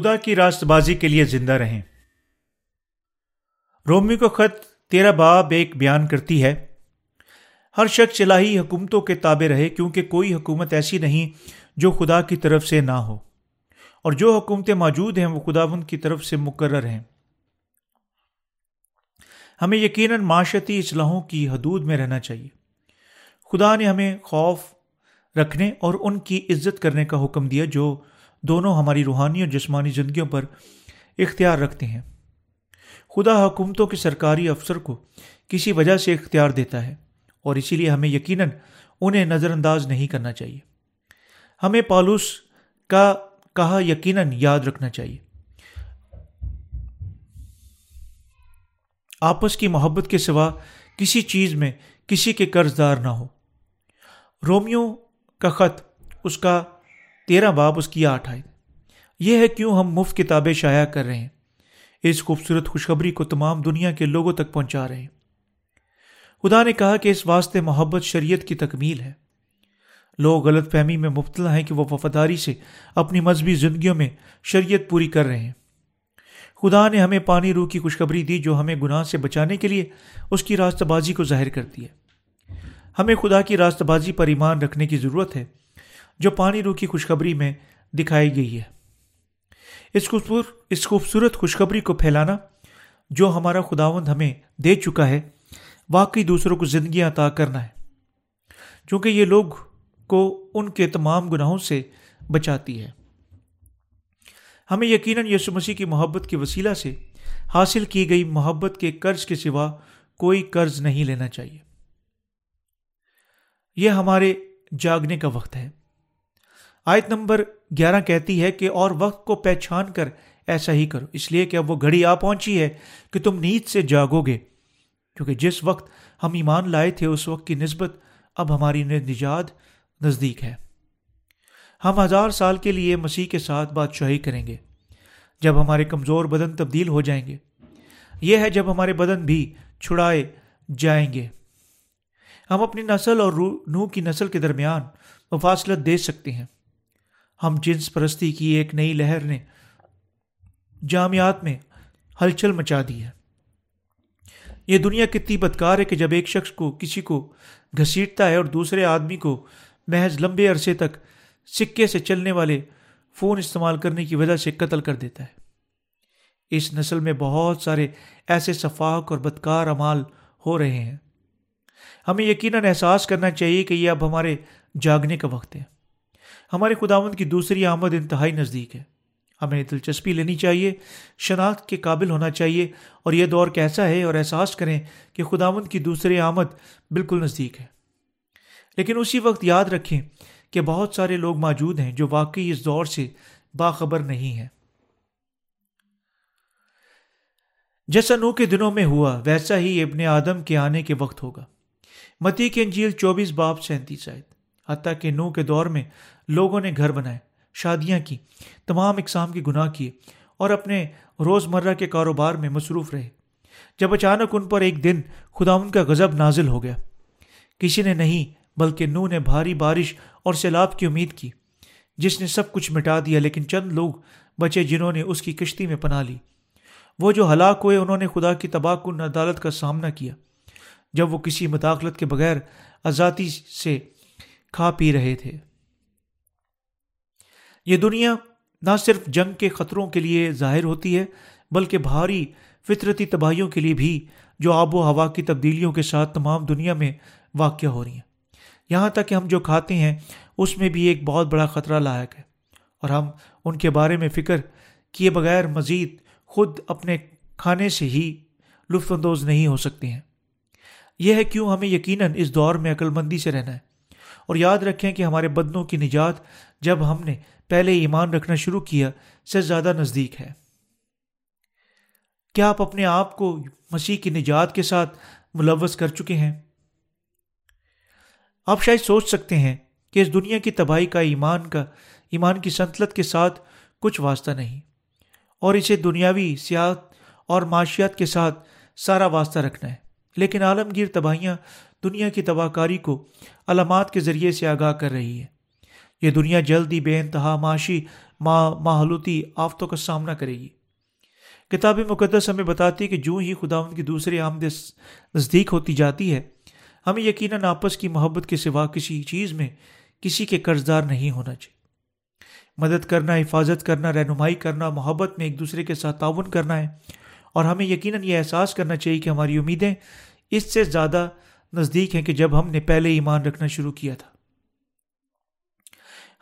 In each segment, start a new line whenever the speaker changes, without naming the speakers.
خدا کی راست بازی کے لیے زندہ رہیں۔ رومی کو خط تیرا باب ایک بیان کرتی ہے، ہر شخص الہی حکومتوں کے تابع رہے کیونکہ کوئی حکومت ایسی نہیں جو خدا کی طرف سے نہ ہو۔ اور جو حکومتیں موجود ہیں وہ خداون کی طرف سے مقرر ہیں۔ ہمیں یقیناً معاشرتی اصلاحوں کی حدود میں رہنا چاہیے۔ خدا نے ہمیں خوف رکھنے اور ان کی عزت کرنے کا حکم دیا جو دونوں ہماری روحانی اور جسمانی زندگیوں پر اختیار رکھتے ہیں۔ خدا حکومتوں کے سرکاری افسر کو کسی وجہ سے اختیار دیتا ہے اور اسی لیے ہمیں یقیناً انہیں نظر انداز نہیں کرنا چاہیے۔ ہمیں پالوس کا کہا یقیناً یاد رکھنا چاہیے۔ آپس کی محبت کے سوا کسی چیز میں کسی کے قرض دار نہ ہو۔ رومیو کا خط اس کا تیرہ باب اس کی آٹھ آئے یہ ہے کیوں ہم مفت کتابیں شائع کر رہے ہیں۔ اس خوبصورت خوشخبری کو تمام دنیا کے لوگوں تک پہنچا رہے ہیں۔ خدا نے کہا کہ اس واسطے محبت شریعت کی تکمیل ہے۔ لوگ غلط فہمی میں مبتلا ہیں کہ وہ وفاداری سے اپنی مذہبی زندگیوں میں شریعت پوری کر رہے ہیں۔ خدا نے ہمیں پانی روح کی خوشخبری دی جو ہمیں گناہ سے بچانے کے لیے اس کی راستہ بازی کو ظاہر کرتی ہے۔ ہمیں خدا کی راستہ بازی پر ایمان رکھنے کی ضرورت ہے۔ جو پانی روح کی خوشخبری میں دکھائی گئی ہے۔ اس اس خوبصورت خوشخبری کو پھیلانا جو ہمارا خداوند ہمیں دے چکا ہے، واقعی دوسروں کو زندگی عطا کرنا ہے۔ چونکہ یہ لوگ کو ان کے تمام گناہوں سے بچاتی ہے۔ ہمیں یقیناً یسو مسیح کی محبت کے وسیلہ سے حاصل کی گئی محبت کے قرض کے سوا کوئی قرض نہیں لینا چاہیے۔ یہ ہمارے جاگنے کا وقت ہے۔ آیت نمبر گیارہ کہتی ہے کہ اور وقت کو پہچان کر ایسا ہی کرو۔ اس لیے کہ اب وہ گھڑی آ پہنچی ہے کہ تم نیند سے جاگو گے۔ کیونکہ جس وقت ہم ایمان لائے تھے، اس وقت کی نسبت اب ہماری نجات نزدیک ہے۔ ہم ہزار سال کے لیے مسیح کے ساتھ بادشاہی کریں گے، جب ہمارے کمزور بدن تبدیل ہو جائیں گے۔ یہ ہے جب ہمارے بدن بھی چھڑائے جائیں گے۔ ہم اپنی نسل اور نو کی نسل کے درمیان مفاصلت دے سکتے ہیں۔ ہم جنس پرستی کی ایک نئی لہر نے جامعات میں ہلچل مچا دی ہے۔ یہ دنیا کتنی بدکار ہے کہ جب ایک شخص کو کسی کو گھسیٹتا ہے اور دوسرے آدمی کو محض لمبے عرصے تک سکے سے چلنے والے فون استعمال کرنے کی وجہ سے قتل کر دیتا ہے۔ اس نسل میں بہت سارے ایسے شفاق اور بدکار امال ہو رہے ہیں۔ ہمیں یقیناً احساس کرنا چاہیے کہ یہ اب ہمارے جاگنے کا وقت ہے۔ ہمارے خداوند کی دوسری آمد انتہائی نزدیک ہے۔ ہمیں دلچسپی لینی چاہیے، شناخت کے قابل ہونا چاہیے اور یہ دور کیسا ہے اور احساس کریں کہ خداوند کی دوسری آمد بالکل نزدیک ہے۔ لیکن اسی وقت یاد رکھیں کہ بہت سارے لوگ موجود ہیں جو واقعی اس دور سے باخبر نہیں ہیں۔ جیسا نو کے دنوں میں ہوا، ویسا ہی ابن آدم کے آنے کے وقت ہوگا۔ متی کے انجیل چوبیس باپ سینتیس آئے حتیٰ کہ نو کے دور میں لوگوں نے گھر بنائے، شادیاں کی، تمام اقسام کے گناہ کیے اور اپنے روز مرہ کے کاروبار میں مصروف رہے۔ جب اچانک ان پر ایک دن خدا ان کا غزب نازل ہو گیا۔ کسی نے نہیں، بلکہ نو نے بھاری بارش اور سیلاب کی امید کی، جس نے سب کچھ مٹا دیا، لیکن چند لوگ بچے جنہوں نے اس کی کشتی میں پناہ لی۔ وہ جو ہلاک ہوئے، انہوں نے خدا کی تباہ کن عدالت کا سامنا کیا۔ جب وہ کسی مداخلت کے بغیر آزادی سے کھا پی رہے تھے۔ یہ دنیا نہ صرف جنگ کے خطروں کے لیے ظاہر ہوتی ہے، بلکہ بھاری فطرتی تباہیوں کے لیے بھی جو آب و ہوا کی تبدیلیوں کے ساتھ تمام دنیا میں واقع ہو رہی ہیں۔ یہاں تک کہ ہم جو کھاتے ہیں، اس میں بھی ایک بہت بڑا خطرہ لاحق ہے۔ اور ہم ان کے بارے میں فکر کیے بغیر مزید خود اپنے کھانے سے ہی لطف اندوز نہیں ہو سکتے ہیں۔ یہ ہے کیوں ہمیں یقیناً اس دور میں عقل مندی سے رہنا ہے۔ اور یاد رکھیں کہ ہمارے بدنوں کی نجات جب ہم نے پہلے ایمان رکھنا شروع کیا سے زیادہ نزدیک ہے۔ کیا آپ اپنے آپ کو مسیح کی نجات کے ساتھ ملوث کر چکے ہیں؟ آپ شاید سوچ سکتے ہیں کہ اس دنیا کی تباہی کا ایمان کا، ایمان کی سنتلت کے ساتھ کچھ واسطہ نہیں، اور اسے دنیاوی سیاحت اور معاشیات کے ساتھ سارا واسطہ رکھنا ہے۔ لیکن عالمگیر تباہیاں دنیا کی تباہ کاری کو علامات کے ذریعے سے آگاہ کر رہی ہے یہ دنیا جلدی بے انتہا معاشی ماحولتی آفتوں کا سامنا کرے گی۔ کتاب مقدس ہمیں بتاتی ہے کہ جو ہی خدا ان کی دوسری آمد نزدیک ہوتی جاتی ہے، ہمیں یقیناً آپس کی محبت کے سوا کسی چیز میں کسی کے قرض دار نہیں ہونا چاہیے۔ مدد کرنا، حفاظت کرنا، رہنمائی کرنا، محبت میں ایک دوسرے کے ساتھ تعاون کرنا ہے۔ اور ہمیں یقیناً یہ احساس کرنا چاہیے کہ ہماری امیدیں اس سے زیادہ نزدیک ہیں کہ جب ہم نے پہلے ایمان رکھنا شروع کیا تھا۔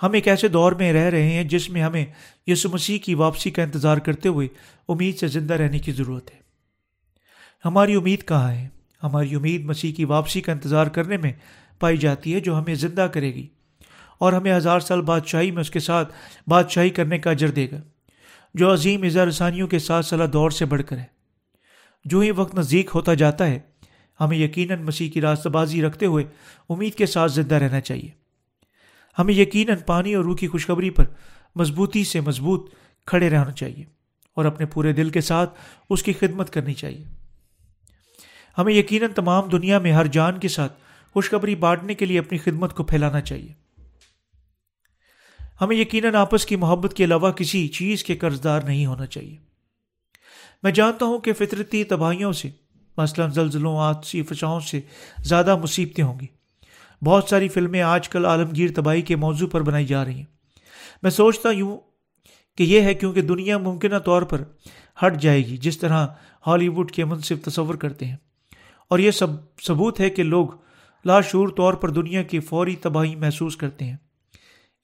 ہم ایک ایسے دور میں رہ رہے ہیں جس میں ہمیں یسو مسیح کی واپسی کا انتظار کرتے ہوئے امید سے زندہ رہنے کی ضرورت ہے۔ ہماری امید کہاں ہے؟ ہماری امید مسیح کی واپسی کا انتظار کرنے میں پائی جاتی ہے جو ہمیں زندہ کرے گی اور ہمیں ہزار سال بادشاہی میں اس کے ساتھ بادشاہی کرنے کا اجر دے گا، جو عظیم اظہار رسانیوں کے ساتھ صلاح دور سے بڑھ کر ہے۔ جو ہی وقت نزدیک ہوتا جاتا ہے، ہمیں یقیناً مسیح کی راستہ بازی رکھتے ہوئے امید کے ساتھ زندہ رہنا چاہیے۔ ہمیں یقیناً پانی اور روح کی خوشخبری پر مضبوطی سے مضبوط کھڑے رہنا چاہیے اور اپنے پورے دل کے ساتھ اس کی خدمت کرنی چاہیے۔ ہمیں یقیناً تمام دنیا میں ہر جان کے ساتھ خوشخبری بانٹنے کے لیے اپنی خدمت کو پھیلانا چاہیے۔ ہمیں یقیناً آپس کی محبت کے علاوہ کسی چیز کے قرض دار نہیں ہونا چاہیے۔ میں جانتا ہوں کہ فطرتی تباہیوں سے، مثلاً زلزلوں آتسی فشاؤں سے زیادہ مصیبتیں ہوں گی۔ بہت ساری فلمیں آج کل عالمگیر تباہی کے موضوع پر بنائی جا رہی ہیں۔ میں سوچتا ہوں کہ یہ ہے کیونکہ دنیا ممکنہ طور پر ہٹ جائے گی، جس طرح ہالی ووڈ کے منصف تصور کرتے ہیں۔ اور یہ سب، ثبوت ہے کہ لوگ لاشور طور پر دنیا کی فوری تباہی محسوس کرتے ہیں۔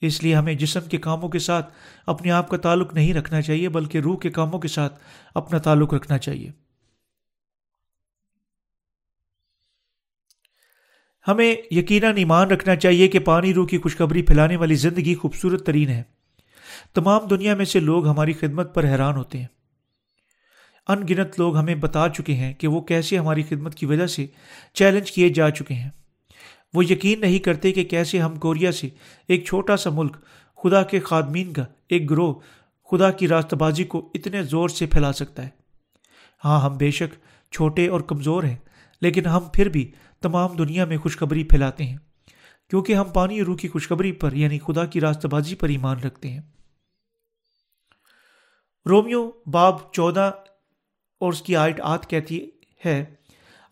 اس لیے ہمیں جسم کے کاموں کے ساتھ اپنے آپ کا تعلق نہیں رکھنا چاہیے، بلکہ روح کے کاموں کے ساتھ اپنا تعلق رکھنا چاہیے۔ ہمیں یقیناً ایمان رکھنا چاہیے کہ پانی روح کی خوشخبری پھیلانے والی زندگی خوبصورت ترین ہے۔ تمام دنیا میں سے لوگ ہماری خدمت پر حیران ہوتے ہیں۔ ان گنت لوگ ہمیں بتا چکے ہیں کہ وہ کیسے ہماری خدمت کی وجہ سے چیلنج کیے جا چکے ہیں۔ وہ یقین نہیں کرتے کہ کیسے ہم کوریا سے ایک چھوٹا سا ملک، خدا کے خادمین کا ایک گروہ، خدا کی راستہ بازی کو اتنے زور سے پھیلا سکتا ہے۔ ہاں ہم بے شک چھوٹے اور کمزور ہیں، لیکن ہم پھر بھی تمام دنیا میں خوشخبری پھیلاتے ہیں، کیونکہ ہم پانی روح کی خوشخبری پر یعنی خدا کی راستہ بازی پر ایمان رکھتے ہیں۔ رومیو باب چودہ اور اس کی آئٹ آت کہتی ہے،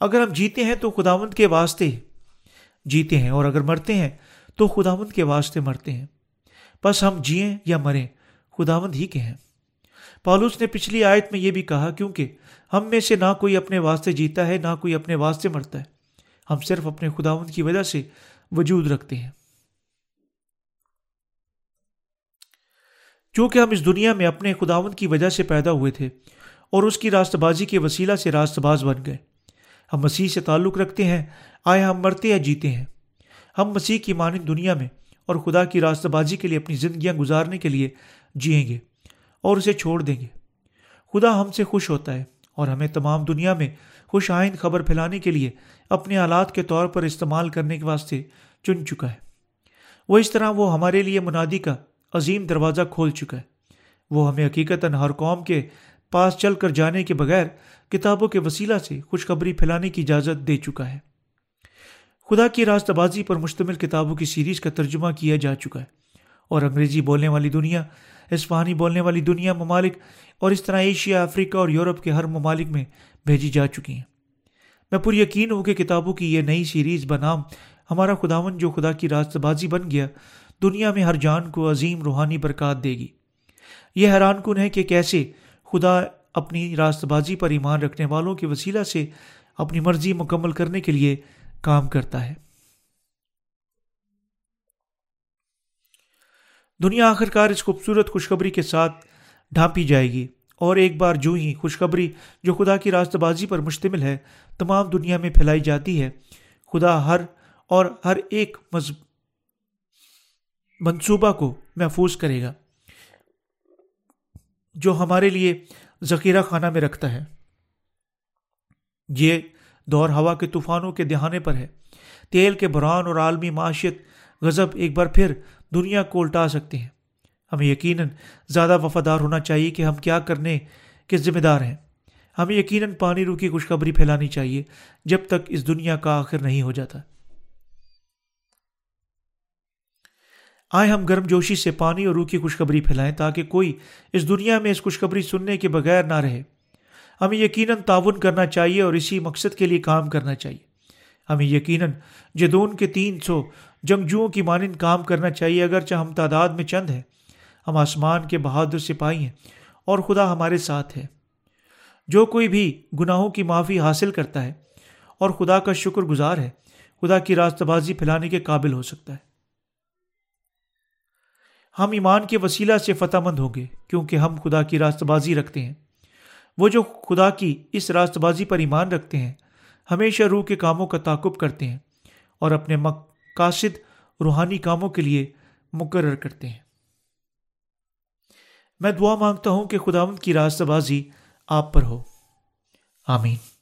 اگر ہم جیتے ہیں تو خداوند کے واسطے جیتے ہیں، اور اگر مرتے ہیں تو خداوند کے واسطے مرتے ہیں۔ بس ہم جئیں یا مریں، خداوند ہی کے ہیں۔ پالوس نے پچھلی آیت میں یہ بھی کہا، کیونکہ ہم میں سے نہ کوئی اپنے واسطے جیتا ہے، نہ کوئی اپنے واسطے مرتا ہے۔ ہم صرف اپنے خداون کی وجہ سے وجود رکھتے ہیں۔ چونکہ ہم اس دنیا میں اپنے خداون کی وجہ سے پیدا ہوئے تھے اور اس کی راست بازی کے وسیلہ سے راست باز بن گئے۔ ہم مسیح سے تعلق رکھتے ہیں، آئے ہم مرتے یا جیتے ہیں۔ ہم مسیح کی مانند دنیا میں اور خدا کی راست بازی کے لیے اپنی زندگیاں گزارنے کے لیے جئیں گے اور اسے چھوڑ دیں گے۔ خدا ہم سے خوش ہوتا ہے۔ اور ہمیں تمام دنیا میں خوش آئند خبر پھیلانے کے لیے اپنے آلات کے طور پر استعمال کرنے کے واسطے چن چکا ہے۔ وہ اس طرح وہ ہمارے لیے منادی کا عظیم دروازہ کھول چکا ہے۔ وہ ہمیں حقیقت ہر قوم کے پاس چل کر جانے کے بغیر کتابوں کے وسیلہ سے خوشخبری پھیلانے کی اجازت دے چکا ہے۔ خدا کی راست بازی پر مشتمل کتابوں کی سیریز کا ترجمہ کیا جا چکا ہے۔ اور انگریزی بولنے والی دنیا اسپانی بولنے والی دنیا ممالک، اور اس طرح ایشیا، افریقہ اور یورپ کے ہر ممالک میں بھیجی جا چکی ہیں۔ میں پر یقین ہوں کہ کتابوں کی یہ نئی سیریز بنام ہمارا خداون جو خدا کی راست بازی بن گیا، دنیا میں ہر جان کو عظیم روحانی برکات دے گی۔ یہ حیران کن ہے کہ کیسے خدا اپنی راست بازی پر ایمان رکھنے والوں کے وسیلہ سے اپنی مرضی مکمل کرنے کے لیے کام کرتا ہے۔ دنیا آخرکار اس خوبصورت خوشخبری کے ساتھ ڈھانپی جائے گی۔ اور ایک بار جو ہی خوشخبری جو خدا کی راست بازی پر مشتمل ہے، تمام دنیا میں پھیلائی جاتی ہے۔ خدا ہر اور ہر ایک منصوبہ کو محفوظ کرے گا۔ جو ہمارے لیے ذخیرہ خانہ میں رکھتا ہے۔ یہ دور ہوا کے طوفانوں کے دہانے پر ہے۔ تیل کے بران اور عالمی معاشیت غضب ایک بار پھر دنیا کو الٹا سکتے ہیں۔ ہمیں یقیناً زیادہ وفادار ہونا چاہیے کہ ہم کیا کرنے کے ذمہ دار ہیں۔ ہمیں یقیناً پانی رو کی خوشخبری پھیلانی چاہیے جب تک اس دنیا کا آخر نہیں ہو جاتا۔ آئے ہم گرم جوشی سے پانی اور روح کی خوشخبری پھیلائیں تاکہ کوئی اس دنیا میں اس خوشخبری سننے کے بغیر نہ رہے۔ ہمیں یقیناً تعاون کرنا چاہیے اور اسی مقصد کے لیے کام کرنا چاہیے۔ ہمیں یقیناً جدون کے تین سو جنگجوؤں کی مانند کام کرنا چاہیے، اگرچہ ہم تعداد میں چند ہیں۔ ہم آسمان کے بہادر سپاہی ہیں اور خدا ہمارے ساتھ ہے۔ جو کوئی بھی گناہوں کی معافی حاصل کرتا ہے اور خدا کا شکر گزار ہے، خدا کی راستہ بازی پھیلانے کے قابل ہو سکتا ہے۔ ہم ایمان کے وسیلہ سے فتح مند ہوں گے، کیونکہ ہم خدا کی راست بازی رکھتے ہیں۔ وہ جو خدا کی اس راست بازی پر ایمان رکھتے ہیں، ہمیشہ روح کے کاموں کا تعقب کرتے ہیں اور اپنے کاشد روحانی کاموں کے لیے مقرر کرتے ہیں۔ میں دعا مانگتا ہوں کہ خداوند کی راستہ بازی آپ پر ہو۔ آمین۔